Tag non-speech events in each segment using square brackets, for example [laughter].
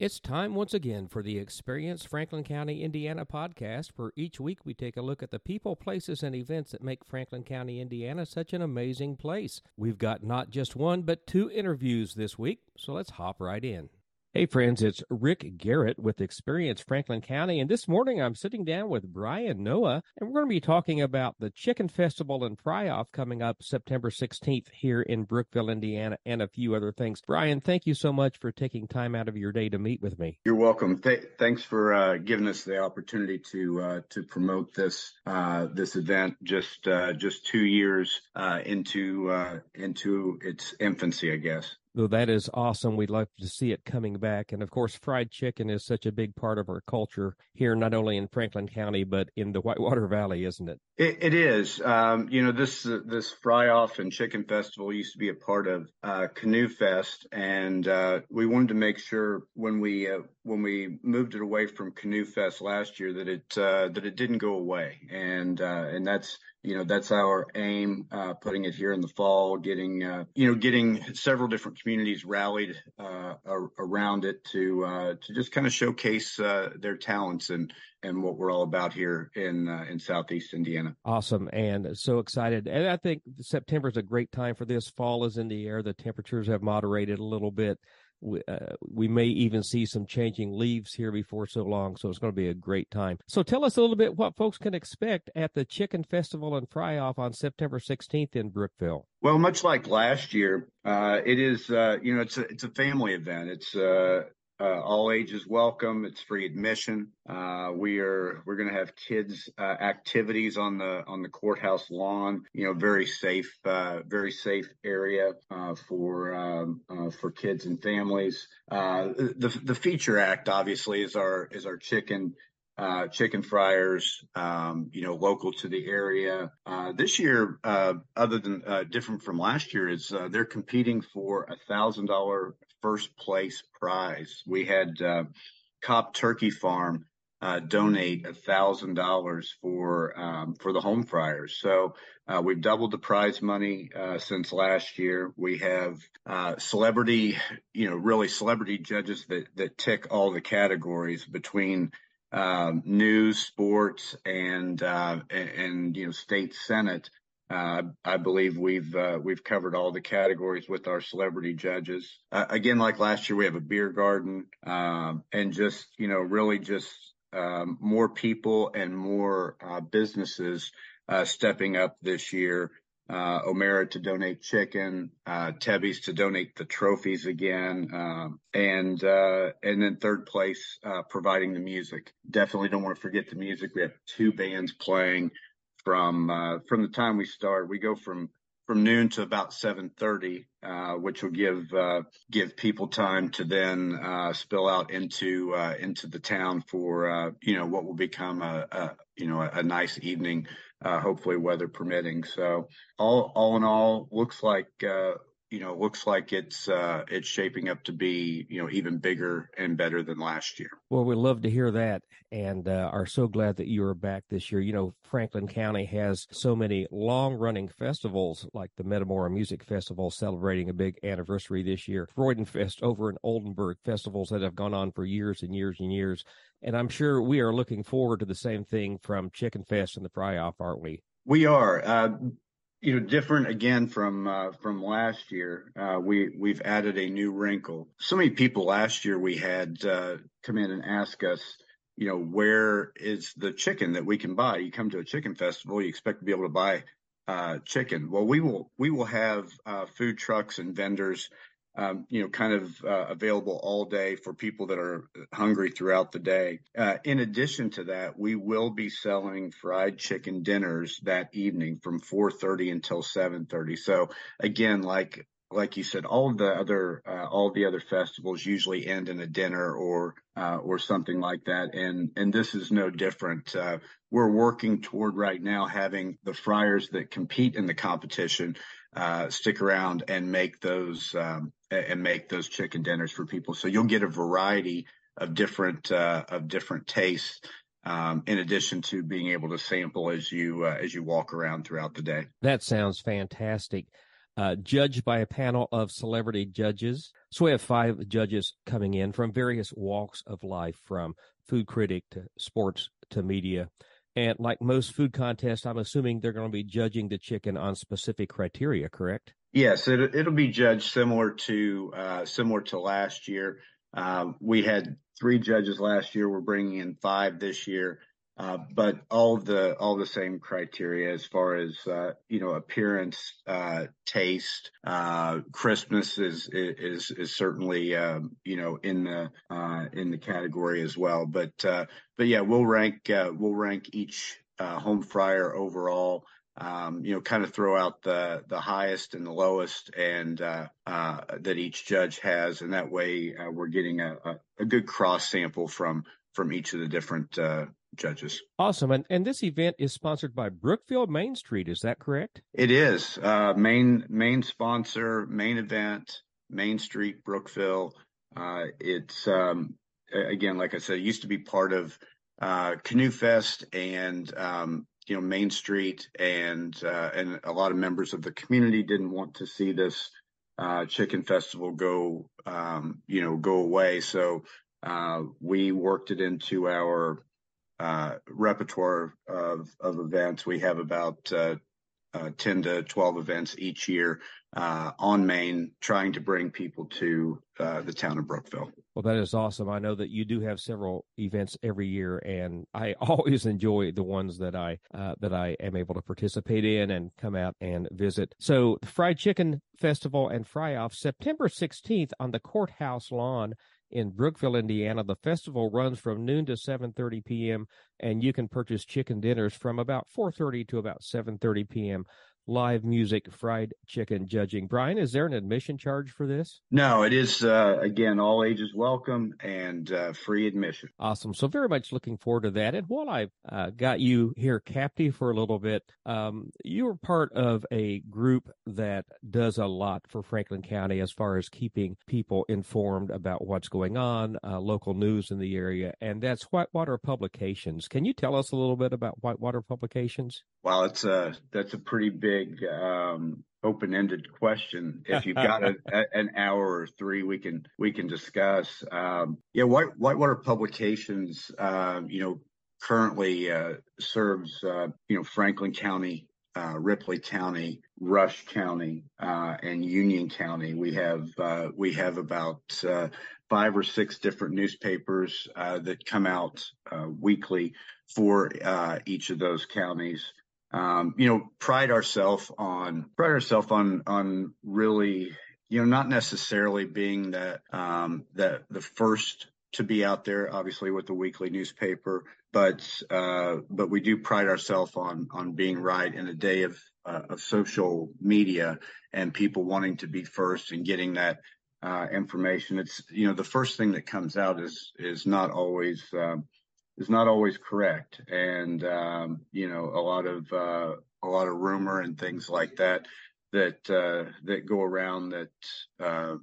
It's time once again for the Experience Franklin County, Indiana podcast, where each week we take a look at the people, places, and events that make Franklin County, Indiana such an amazing place. We've got not just one, but two interviews this week, so let's hop right in. Hey, friends, it's Rick Garrett with Experience Franklin County. And this morning I'm sitting down with Brian Noah, and we're going to be talking about the Chicken Festival and Fry Off coming up September 16th here in Brookville, Indiana, and a few other things. Brian, thank you so much for taking time out of your day to meet with me. You're welcome. Th- thanks for uh, giving us the opportunity to uh, to promote this uh, this event just uh, just two years uh, into uh, into its infancy, I guess. Well, that is awesome. We'd love to see it coming back. And of course, fried chicken is such a big part of our culture here, not only in Franklin County, but in the Whitewater Valley, isn't it? It, it is. Um, you know, this uh, this fry off and chicken festival used to be a part of uh, Canoe Fest, and uh, we wanted to make sure when we uh, when we moved it away from Canoe Fest last year that it uh, that it didn't go away, and uh, and that's you know that's our aim uh, putting it here in the fall getting uh, you know getting several different communities rallied uh, around it to uh, to just kind of showcase uh, their talents and and what we're all about here in uh, in southeast indiana. Awesome and so excited and i think september is a great time for this. Fall is in the air the temperatures have moderated a little bit we, uh, we may even see some changing leaves here before so long. So it's going to be a great time. So tell us a little bit what folks can expect at the Chicken Festival and Fry Off on September 16th in Brookville. Well, much like last year, uh, it is, uh, you know, it's a, it's a family event. It's, uh, all ages welcome. It's free admission. Uh, we are we're going to have kids uh, activities on the on the courthouse lawn. You know, very safe, uh, very safe area uh, for um, uh, for kids and families. the the feature act obviously is our is our chicken uh, chicken fryers, um, you know, local to the area. Uh, this year, uh, other than different from last year, is they're competing for a thousand dollar first place prize. We had uh, Kopp Turkey Farm uh, donate a thousand dollars for um, for the home fryers. So uh, we've doubled the prize money uh, since last year. We have uh, celebrity, you know, really celebrity judges that that tick all the categories between um, news, sports, and, uh, and and you know state senate. Uh, I believe we've uh, we've covered all the categories with our celebrity judges. Uh, again, like last year, we have a beer garden, um, and just you know, really just um, more people and more uh, businesses uh, stepping up this year. Uh, O'Mara to donate chicken, uh, Tebby's to donate the trophies again, um, and and then third place providing the music. Definitely don't want to forget the music. We have two bands playing from uh, from the time we start. We go from from noon to about 7:30, uh, which will give uh, give people time to then uh, spill out into uh, into the town for uh, you know what will become a, a you know a, nice evening, hopefully weather permitting. So all all in all, looks like you know, looks like it's uh, it's shaping up to be you know even bigger and better than last year. Well, we love to hear that, and uh, are so glad that you are back this year. You know, Franklin County has so many long-running festivals like the Metamora Music Festival, celebrating a big anniversary this year. Freudenfest over in Oldenburg, festivals that have gone on for years and years and years. And I'm sure we are looking forward to the same thing from Chicken Fest and the Fry Off, aren't we? We are. Uh, you know, different again from uh, from last year. Uh, we we've added a new wrinkle. So many people last year we had uh, come in and ask us, you know, where is the chicken that we can buy? You come to a chicken festival, you expect to be able to buy uh, chicken. Well, we will we will have uh, food trucks and vendors um, you know, kind of uh, available all day for people that are hungry throughout the day. Uh, in addition to that, we will be selling fried chicken dinners that evening from 4:30 until 7:30. So again, like like you said, all of the other uh, all the other festivals usually end in a dinner or uh, or something like that, and and this is no different. Uh, we're working toward right now having the fryers that compete in the competition uh, stick around and make those um, and make those chicken dinners for people. So you'll get a variety of different uh, of different tastes. Um, in addition to being able to sample as you uh, as you walk around throughout the day. That sounds fantastic. Uh, judged by a panel of celebrity judges. So we have five judges coming in from various walks of life, from food critic to sports to media. And like most food contests, I'm assuming they're going to be judging the chicken on specific criteria, correct? Yes, it, it'll be judged similar to uh, similar to last year. Um, we had three judges last year. We're bringing in five this year. Uh, but all the all the same criteria as far as uh, you know appearance, taste, crispness is is is certainly um, you know in the in the category as well. But but yeah, we'll rank we'll rank each home fryer overall. Um, you know, kind of throw out the the highest and the lowest, and that each judge has, and that way we're getting a, a, a good cross sample from from each of the different judges. Awesome. And, and this event is sponsored by Brookville Main Street. Is that correct? It is. Uh, main, main sponsor, main event, Main Street, Brookville. Uh, it's, um, again, like I said, it used to be part of uh, Canoe Fest and, um, you know, Main Street and, uh, and a lot of members of the community didn't want to see this uh, chicken festival go, um, you know, go away. So uh, we worked it into our uh, repertoire of, of events. We have about uh, uh, 10 to 12 events each year uh, on Main, trying to bring people to uh, the town of Brookville. Well, that is awesome. I know that you do have several events every year, and I [laughs] always enjoy the ones that I uh, that I am able to participate in and come out and visit. So, the Fried Chicken Festival and Fry Off, September 16th on the courthouse lawn in Brookville, Indiana. The festival runs from noon to 7:30 p.m. and you can purchase chicken dinners from about 4:30 to about 7:30 p.m live music, fried chicken judging. Brian, is there an admission charge for this? No, it is, uh, again, all ages welcome and uh, free admission. Awesome. So, very much looking forward to that. And while I've uh, got you here captive for a little bit, um, you were part of a group that does a lot for Franklin County as far as keeping people informed about what's going on, uh, local news in the area, and that's Whitewater Publications. Can you tell us a little bit about Whitewater Publications? Well, it's a that's a pretty big um, open-ended question. If you've got a, [laughs] a, an hour or three, we can we can discuss. Um, yeah, White, Whitewater Publications, uh, you know, currently uh, serves uh, you know Franklin County, uh, Ripley County, Rush County, uh, and Union County. We have uh, we have about five or six different newspapers that come out weekly for each of those counties um, you know, pride ourselves on pride ourselves on on really, you know, not necessarily being that um, that the first to be out there, obviously with the weekly newspaper, but uh, but we do pride ourselves on on being right in a day of uh, of social media and people wanting to be first and getting that uh, information. It's you know the first thing that comes out is is not always um, is not always correct, and um, you know a lot of uh, a lot of rumor and things like that that uh, that go around that uh,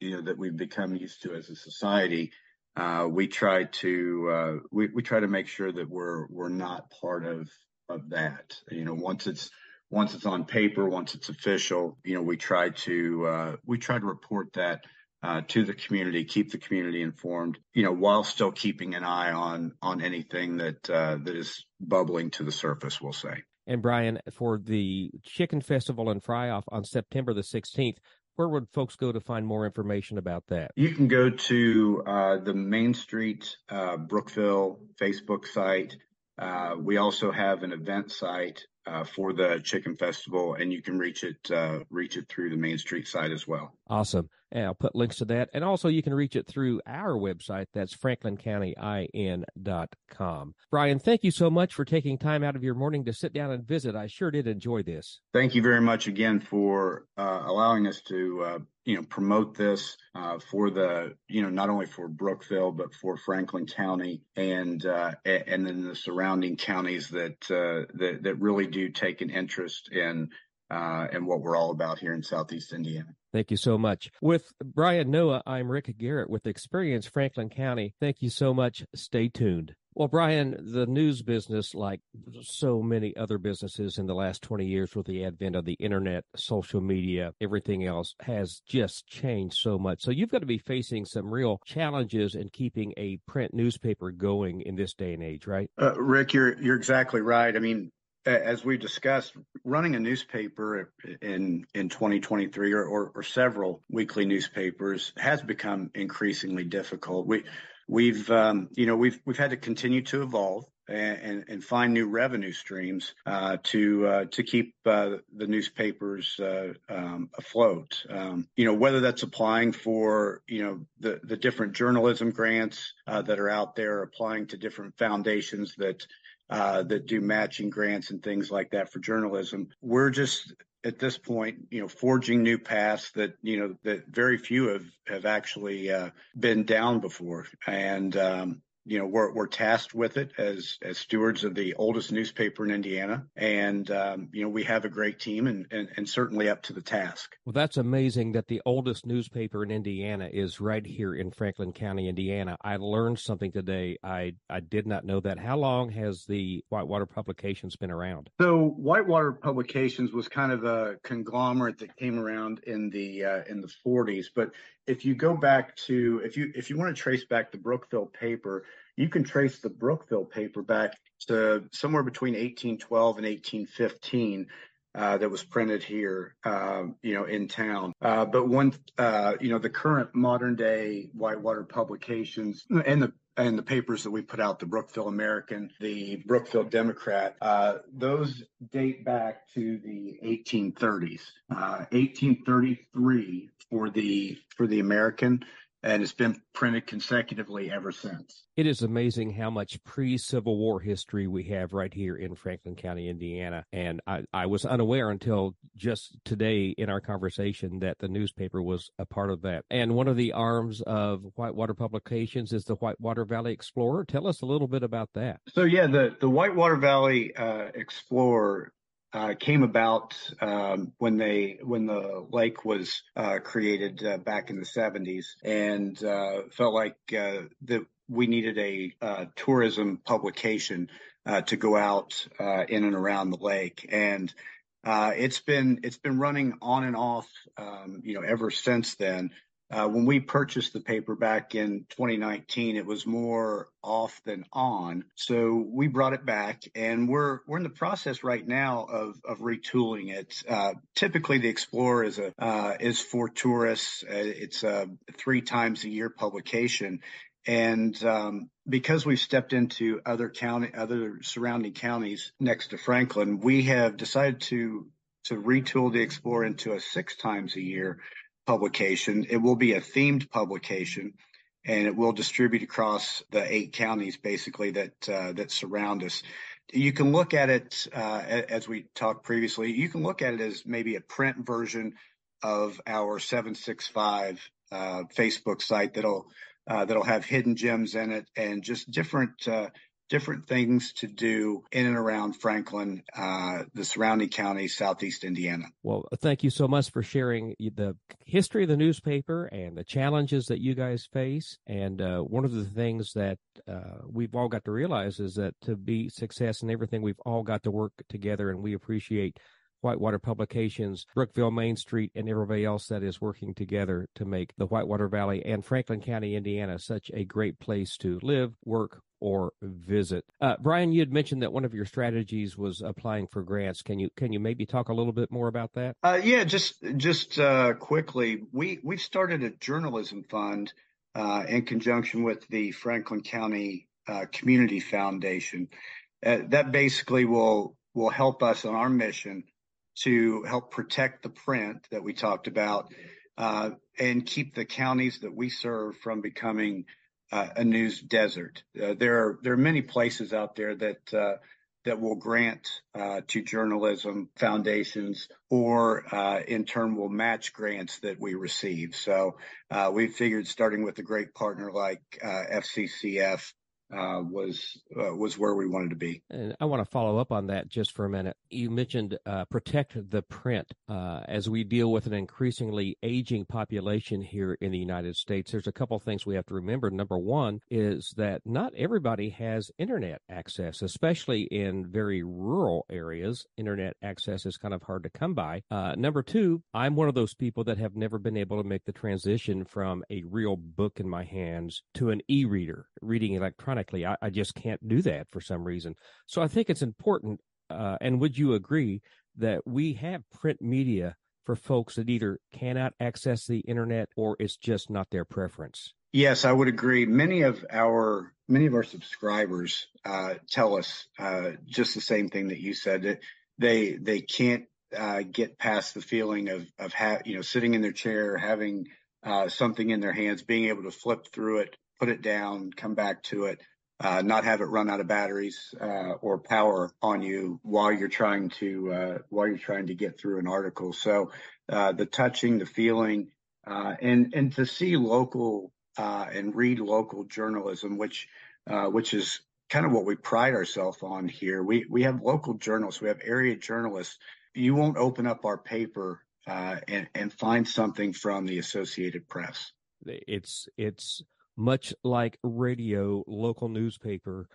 you know that we've become used to as a society. Uh, we try to uh, we, we try to make sure that we're we're not part of of that. You know, once it's once it's on paper, once it's official, you know, we try to uh, we try to report that uh, to the community, keep the community informed, you know, while still keeping an eye on on anything that uh, that is bubbling to the surface. We'll say. And Brian, for the Chicken Festival and Fry Off on September the 16th, where would folks go to find more information about that? You can go to uh, the Main Street uh, Brookville Facebook site. Uh, we also have an event site uh, for the Chicken Festival, and you can reach it uh, reach it through the Main Street site as well. Awesome. I'll put links to that. And also, you can reach it through our website. That's franklincountyin.com. Brian, thank you so much for taking time out of your morning to sit down and visit. I sure did enjoy this. Thank you very much again for uh, allowing us to, uh, you know, promote this uh, for the, you know, not only for Brookville, but for Franklin County and, uh, and then the surrounding counties that, uh, that, that really do take an interest in uh, and what we're all about here in Southeast Indiana. Thank you so much. With Brian Noah, I'm Rick Garrett with Experience Franklin County. Thank you so much. Stay tuned. Well, Brian, the news business, like so many other businesses in the last 20 years with the advent of the internet, social media, everything else has just changed so much. So you've got to be facing some real challenges in keeping a print newspaper going in this day and age, right? Uh, Rick, you're you're exactly right. I mean, as we discussed, running a newspaper in in 2023 or, or, or, several weekly newspapers has become increasingly difficult. We we've um, you know we've we've had to continue to evolve and, and, find new revenue streams uh, to uh, to keep uh, the newspapers uh, um, afloat. Um, you know whether that's applying for you know the the different journalism grants uh, that are out there, applying to different foundations that uh, that do matching grants and things like that for journalism. We're just at this point, you know, forging new paths that you know that very few have have actually uh, been down before, and um, you know we're we're tasked with it as as stewards of the oldest newspaper in Indiana, and um, you know we have a great team and, and and certainly up to the task. Well, that's amazing that the oldest newspaper in Indiana is right here in Franklin County, Indiana. I learned something today. I I did not know that. How long has the Whitewater Publications been around? So Whitewater Publications was kind of a conglomerate that came around in the uh, in the 40s, but if you go back to if you if you want to trace back the Brookville paper, you can trace the Brookville paper back to somewhere between 1812 and 1815. Uh, that was printed here, uh, you know, in town. Uh, but one, uh, you know, the current modern day Whitewater publications and the and the papers that we put out, the Brookville American, the Brookville Democrat, uh, those date back to the 1830s. Uh, 1833 for the for the American, and it's been printed consecutively ever since. It is amazing how much pre Civil War history we have right here in Franklin County, Indiana. And I, I was unaware until just today in our conversation that the newspaper was a part of that. And one of the arms of Whitewater Publications is the Whitewater Valley Explorer. Tell us a little bit about that. So, yeah, the, the Whitewater Valley uh, Explorer uh, came about um, when they when the lake was uh, created uh, back in the 70s, and uh, felt like uh, that we needed a uh, tourism publication to go out in and around the lake, and it's been it's been running on and off, um, you know, ever since then. Uh, when we purchased the paper back in 2019, it was more off than on. So we brought it back, and we're we're in the process right now of of retooling it. Uh, typically, the Explorer is a uh, is for tourists. Uh, it's a three times a year publication, and um, because we've stepped into other county, other surrounding counties next to Franklin, we have decided to to retool the Explorer into a six times a year publication. It will be a themed publication and it will distribute across the eight counties basically that uh, that surround us. You can look at it uh, as we talked previously. You can look at it as maybe a print version of our 765 uh, Facebook site that'll uh, that'll have hidden gems in it and just different uh, different things to do in and around Franklin, uh, the surrounding counties, southeast Indiana. Well, thank you so much for sharing the history of the newspaper and the challenges that you guys face. And uh, one of the things that uh, we've all got to realize is that to be success in everything, we've all got to work together, and we appreciate. Whitewater Publications, Brookville Main Street, and everybody else that is working together to make the Whitewater Valley and Franklin County, Indiana, such a great place to live, work, or visit. Uh, Brian, you had mentioned that one of your strategies was applying for grants. Can you can you maybe talk a little bit more about that? Uh, yeah, just just uh, quickly, we we started a journalism fund uh, in conjunction with the Franklin County uh, Community Foundation. Uh, that basically will will help us on our mission to help protect the print that we talked about and keep the counties that we serve from becoming uh, a news desert. Uh, there are there are many places out there that uh, that will grant uh, to journalism foundations or uh, in turn will match grants that we receive. So uh, we figured starting with a great partner like FCCF uh, was uh, was where we wanted to be. And I want to follow up on that just for a minute. You mentioned uh, protect the print uh, as we deal with an increasingly aging population here in the United States. There's a couple things we have to remember. Number one is that not everybody has internet access, especially in very rural areas. Internet access is kind of hard to come by. Uh, number two, I'm one of those people that have never been able to make the transition from a real book in my hands to an e-reader, reading electronic electronically. I, I just can't do that for some reason. So I think it's important. Uh, and would you agree that we have print media for folks that either cannot access the internet or it's just not their preference? Yes, I would agree. Many of our many of our subscribers uh, tell us uh, just the same thing that you said. That they they can't uh, get past the feeling of of ha- you know sitting in their chair, having uh, something in their hands, being able to flip through it, put it down, come back to it, uh, not have it run out of batteries uh, or power on you while you're trying to uh, while you're trying to get through an article. So uh, the touching, the feeling, uh, and and to see local uh, and read local journalism, which which is kind of what we pride ourselves on here. We we have local journalists, we have area journalists. You won't open up our paper and and find something from the Associated Press. It's it's much like radio, local newspaper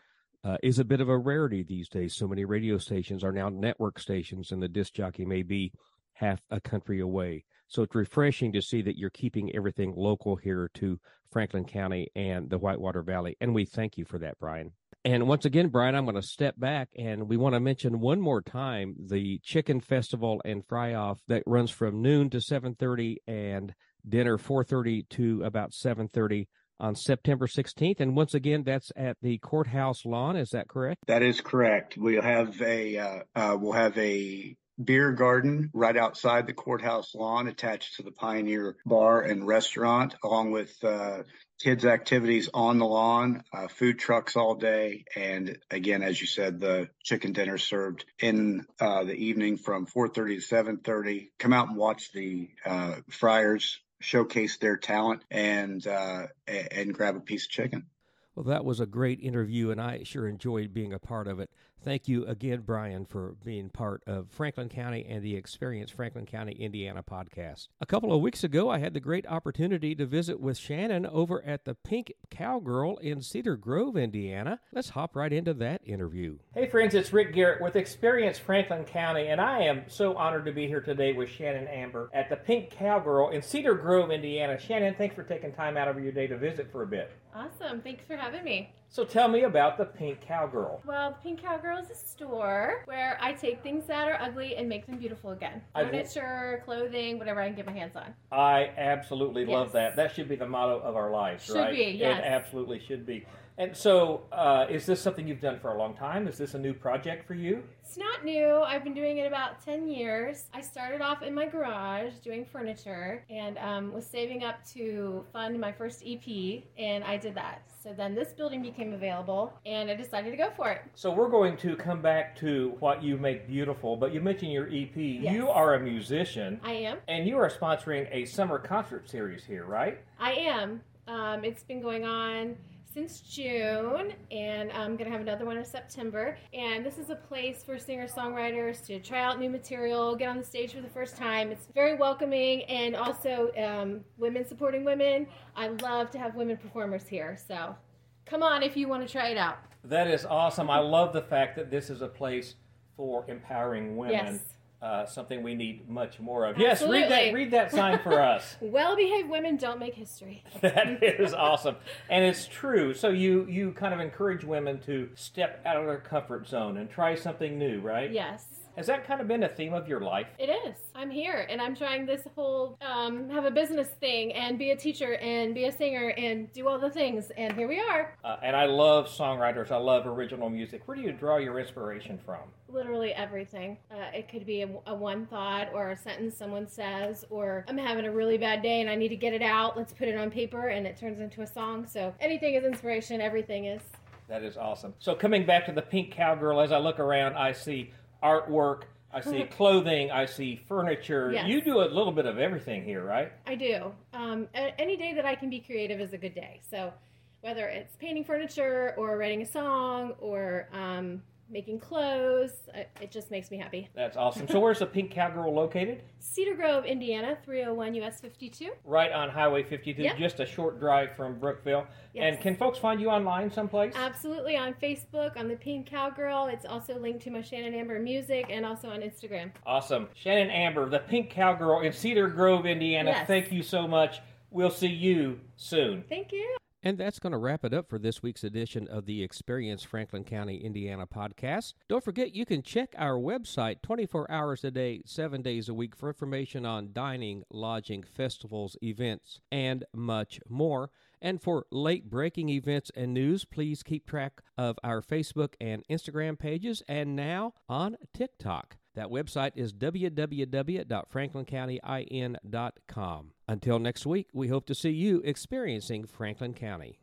uh, is a bit of a rarity these days. So many radio stations are now network stations, and the disc jockey may be half a country away. So it's refreshing to see that you're keeping everything local here to Franklin County and the Whitewater Valley. And we thank you for that, Brian. And once again, Brian, I'm going to step back and we want to mention one more time the Chicken Festival and Fry Off that runs from noon to 7:30 and dinner 4:30 to about 7:30 on September 16th. And once again, that's at the courthouse lawn. Is that correct? That is correct. We'll have a uh, uh, we'll have a beer garden right outside the courthouse lawn, attached to the Pioneer Bar and Restaurant, along with uh, kids' activities on the lawn, uh, food trucks all day, and again, as you said, the chicken dinner served in uh, the evening from 4:30 to 7:30. Come out and watch the uh, Fryers showcase their talent and uh, and grab a piece of chicken. Well, that was a great interview, and I sure enjoyed being a part of it. Thank you again, Brian, for being part of Franklin County and the Experience Franklin County, Indiana podcast. A couple of weeks ago, I had the great opportunity to visit with Shannon over at the Pink Cowgirl in Cedar Grove, Indiana. Let's hop right into that interview. Hey, friends, it's Rick Garrett with Experience Franklin County, and I am so honored to be here today with Shannon Amber at the Pink Cowgirl in Cedar Grove, Indiana. Shannon, thanks for taking time out of your day to visit for a bit. Awesome. Thanks for having me. So tell me about the Pink Cowgirl. Well, the Pink Cowgirl is a store where I take things that are ugly and make them beautiful again. Furniture, clothing, whatever I can get my hands on. I absolutely yes. love that. That should be the motto of our lives, should right? Should be, yes. It absolutely should be. And so, uh, is this something you've done for a long time? Is this a new project for you? It's not new. I've been doing it about 10 years. I started off in my garage doing furniture and um, was saving up to fund my first EP, and I did that. So then this building became available, and I decided to go for it. So we're going to come back to what you make beautiful, but you mentioned your EP. Yes. You are a musician. I am. And you are sponsoring a summer concert series here, right? I am. Um, it's been going on since June, and I'm going to have another one in September. And this is a place for singer songwriters to try out new material, get on the stage for the first time. It's very welcoming and also um, women supporting women. I love to have women performers here. So come on if you want to try it out. That is awesome. I love the fact that this is a place for empowering women. Yes uh, something we need much more of. Absolutely. Yes, read that. Read that sign for [laughs] us. Well-behaved women don't make history. [laughs] that is awesome, and it's true. So you you kind of encourage women to step out of their comfort zone and try something new, right? Yes. Has that kind of been a theme of your life? It is. I'm here and I'm trying this whole um, have a business thing and be a teacher and be a singer and do all the things. And here we are. Uh, and I love songwriters. I love original music. Where do you draw your inspiration from? Literally everything. Uh, it could be a, a one thought or a sentence someone says, or I'm having a really bad day and I need to get it out. Let's put it on paper and it turns into a song. So anything is inspiration. Everything is. That is awesome. So coming back to the Pink Cowgirl, as I look around, I see artwork. I see clothing. I see furniture. Yes. You do a little bit of everything here, right? I do. Um, any day that I can be creative is a good day. So whether it's painting furniture or writing a song or um, making clothes. It just makes me happy. That's awesome. So, where's the Pink Cowgirl located? [laughs] Cedar Grove, Indiana, 301 US 52. Right on Highway 52, Yep. just a short drive from Brookville. Yes. And can folks find you online someplace? Absolutely on Facebook, on the Pink Cowgirl. It's also linked to my Shannon Amber music and also on Instagram. Awesome. Shannon Amber, the Pink Cowgirl in Cedar Grove, Indiana. Yes. Thank you so much. We'll see you soon. Thank you. And that's going to wrap it up for this week's edition of the Experience Franklin County, Indiana podcast. Don't forget, you can check our website 24 hours a day, seven days a week for information on dining, lodging, festivals, events, and much more. And for late breaking events and news, please keep track of our Facebook and Instagram pages and now on TikTok. That website is www.franklincountyin.com. Until next week, we hope to see you experiencing Franklin County.